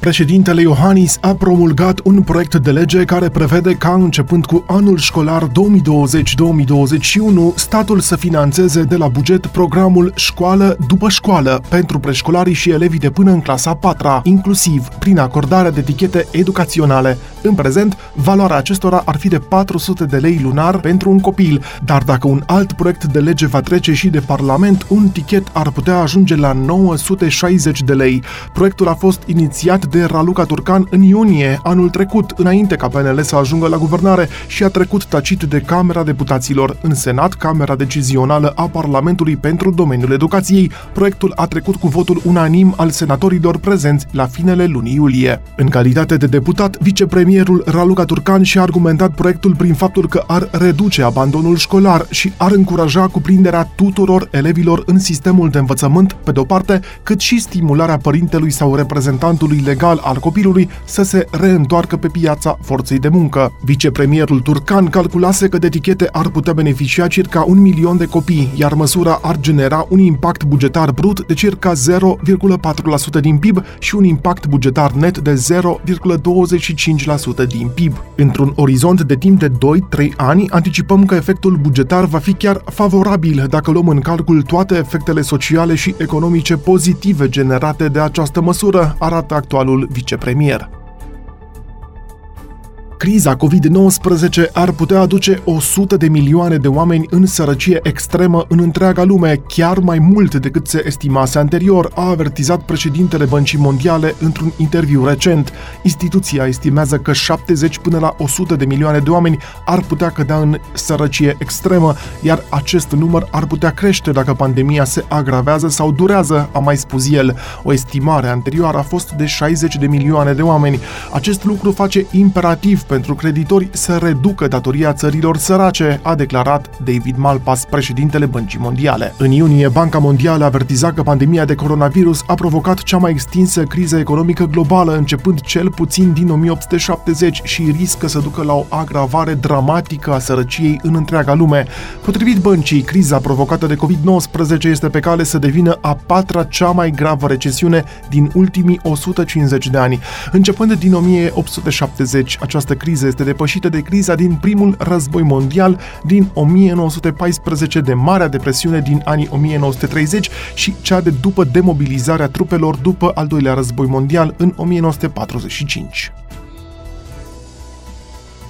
Președintele Iohannis a promulgat un proiect de lege care prevede ca începând cu anul școlar 2020-2021 statul să financeze de la buget programul Școală după școală pentru preșcolarii și elevii de până în clasa 4 inclusiv prin acordarea de etichete educaționale. În prezent, valoarea acestora ar fi de 400 de lei lunar pentru un copil, dar dacă un alt proiect de lege va trece și de Parlament, un tichet ar putea ajunge la 960 de lei. Proiectul a fost inițiat de Raluca Turcan în iunie anul trecut, înainte ca PNL să ajungă la guvernare și a trecut tacit de Camera Deputaților. În Senat, Camera Decizională a Parlamentului pentru domeniul educației, proiectul a trecut cu votul unanim al senatorilor prezenți la finele lunii iulie. În calitate de deputat, vicepremierul Raluca Turcan și-a argumentat proiectul prin faptul că ar reduce abandonul școlar și ar încuraja cuprinderea tuturor elevilor în sistemul de învățământ, pe de-o parte, cât și stimularea părintelui sau reprezentantului legal legal al copilului să se reîntoarcă pe piața forței de muncă. Vicepremierul Turcan calculase că de etichete ar putea beneficia circa un milion de copii, iar măsura ar genera un impact bugetar brut de circa 0,4% din PIB și un impact bugetar net de 0,25% din PIB. Într-un orizont de timp de 2-3 ani, anticipăm că efectul bugetar va fi chiar favorabil dacă luăm în calcul toate efectele sociale și economice pozitive generate de această măsură, arată actualul vicepremier. Criza COVID-19 ar putea aduce 100 de milioane de oameni în sărăcie extremă în întreaga lume, chiar mai mult decât se estimase anterior, a avertizat președintele Băncii Mondiale într-un interviu recent. Instituția estimează că 70 până la 100 de milioane de oameni ar putea cădea în sărăcie extremă, iar acest număr ar putea crește dacă pandemia se agravează sau durează, a mai spus el. O estimare anterioară a fost de 60 de milioane de oameni. Acest lucru face imperativ pentru creditori să reducă datoria țărilor sărace, a declarat David Malpass, președintele Băncii Mondiale. În iunie, Banca Mondială avertiza că pandemia de coronavirus a provocat cea mai extinsă criză economică globală, începând cel puțin din 1870 și riscă să ducă la o agravare dramatică a sărăciei în întreaga lume. Potrivit băncii, criza provocată de COVID-19 este pe cale să devină a patra cea mai gravă recesiune din ultimii 150 de ani. Începând din 1870, această criză este depășită de criza din primul război mondial din 1914, de Marea Depresiune din anii 1930 și cea de după demobilizarea trupelor după al doilea război mondial în 1945.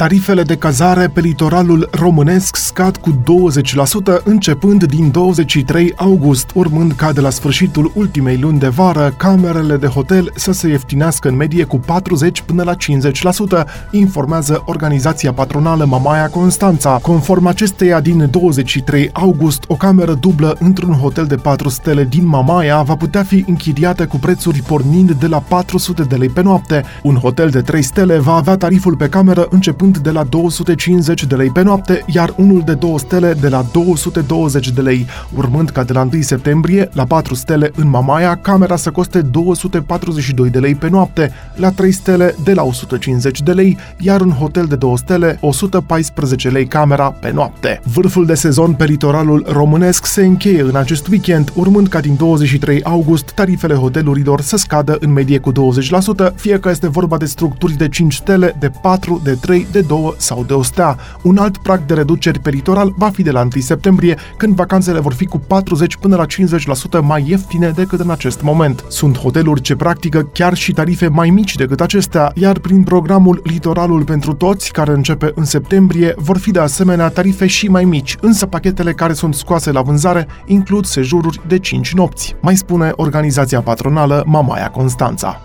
Tarifele de cazare pe litoralul românesc scad cu 20% începând din 23 august, urmând ca de la sfârșitul ultimei luni de vară camerele de hotel să se ieftinească în medie cu 40 până la 50%, informează organizația patronală Mamaia Constanța. Conform acesteia, din 23 august, o cameră dublă într-un hotel de 4 stele din Mamaia va putea fi închiriată cu prețuri pornind de la 400 de lei pe noapte. Un hotel de 3 stele va avea tariful pe cameră începând începând de la 250 de lei pe noapte, iar unul de 2 stele de la 220 de lei, urmând ca de la 1 septembrie, la 4 stele în Mamaia, camera să coste 242 de lei pe noapte, la 3 stele de la 150 de lei, iar în hotel de 2 stele 114 lei camera pe noapte. Vârful de sezon pe litoralul românesc se încheie în acest weekend, urmând ca din 23 august tarifele hotelurilor să scadă în medie cu 20%, fie că este vorba de structuri de 5 stele, de 4, de 3, de de două sau de o stea. Un alt prag de reduceri pe litoral va fi de la 1 septembrie, când vacanțele vor fi cu 40 până la 50% mai ieftine decât în acest moment. Sunt hoteluri ce practică chiar și tarife mai mici decât acestea, iar prin programul Litoralul pentru toți, care începe în septembrie, vor fi de asemenea tarife și mai mici, însă pachetele care sunt scoase la vânzare includ sejururi de 5 nopți, mai spune organizația patronală Mamaia Constanța.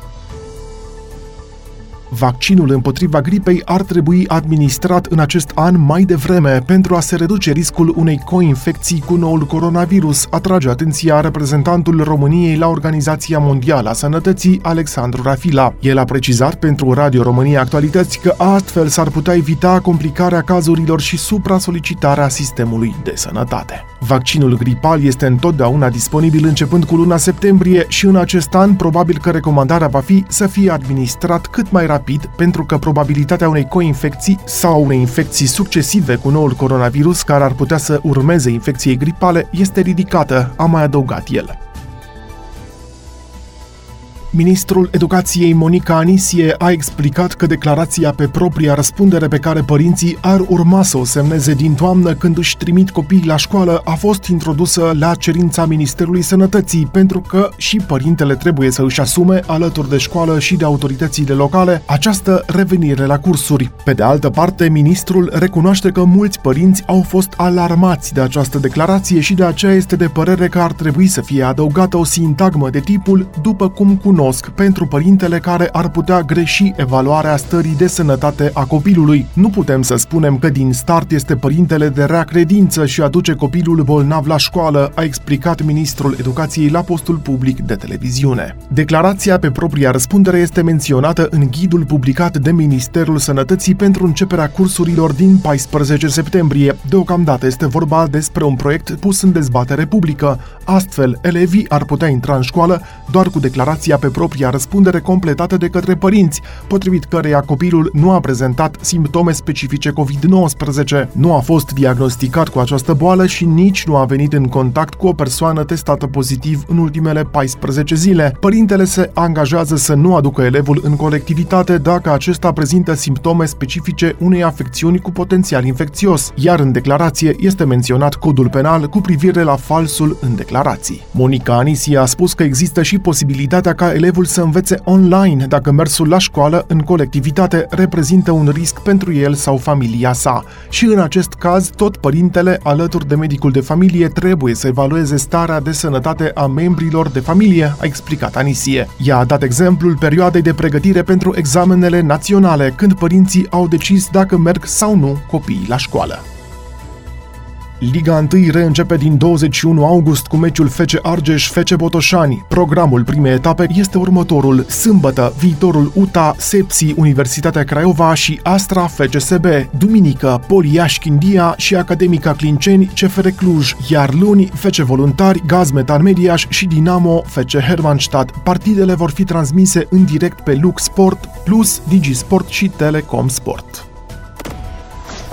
Vaccinul împotriva gripei ar trebui administrat în acest an mai devreme pentru a se reduce riscul unei coinfecții cu noul coronavirus, atrage atenția reprezentantul României la Organizația Mondială a Sănătății, Alexandru Rafila. El a precizat pentru Radio România Actualități că astfel s-ar putea evita complicarea cazurilor și supra-solicitarea sistemului de sănătate. Vaccinul gripal este întotdeauna disponibil începând cu luna septembrie și în acest an probabil că recomandarea va fi să fie administrat cât mai rapid rapid pentru că probabilitatea unei coinfecții sau unei infecții succesive cu noul coronavirus care ar putea să urmeze infecției gripale este ridicată, a mai adăugat el. Ministrul Educației Monica Anisie a explicat că declarația pe propria răspundere pe care părinții ar urma să o semneze din toamnă când își trimit copiii la școală a fost introdusă la cerința Ministerului Sănătății pentru că și părintele trebuie să își asume, alături de școală și de autoritățile locale, această revenire la cursuri. Pe de altă parte, ministrul recunoaște că mulți părinți au fost alarmați de această declarație și de aceea este de părere că ar trebui să fie adăugată o sintagmă de tipul după cum cunosc cunosc pentru părintele care ar putea greși evaluarea stării de sănătate a copilului. Nu putem să spunem că din start este părintele de rea credință și aduce copilul bolnav la școală, a explicat ministrul educației la postul public de televiziune. Declarația pe propria răspundere este menționată în ghidul publicat de Ministerul Sănătății pentru începerea cursurilor din 14 septembrie. Deocamdată este vorba despre un proiect pus în dezbatere publică. Astfel, elevii ar putea intra în școală doar cu declarația pe propria răspundere completată de către părinți, potrivit căreia copilul nu a prezentat simptome specifice COVID-19, nu a fost diagnosticat cu această boală și nici nu a venit în contact cu o persoană testată pozitiv în ultimele 14 zile. Părintele se angajează să nu aducă elevul în colectivitate dacă acesta prezintă simptome specifice unei afecțiuni cu potențial infecțios, iar în declarație este menționat codul penal cu privire la falsul în declarații. Monica Anisi a spus că există și posibilitatea ca elevul să învețe online dacă mersul la școală în colectivitate reprezintă un risc pentru el sau familia sa. Și în acest caz, tot părintele, alături de medicul de familie, trebuie să evalueze starea de sănătate a membrilor de familie, a explicat Anisie. Ea a dat exemplul perioadei de pregătire pentru examenele naționale, când părinții au decis dacă merg sau nu copiii la școală. Liga 1 reîncepe din 21 august cu meciul FC Argeș FC Botoșani. Programul primei etape este următorul: sâmbătă, viitorul UTA, Sepsi, Universitatea Craiova și Astra FCSB, duminică, Poliaș Chindia și Academica Clinceni CFR Cluj, iar luni FC Voluntari, Gaz Metan Mediaș și Dinamo FC Hermannstadt. Partidele vor fi transmise în direct pe Lux Sport, Plus, Digisport și Telecom Sport.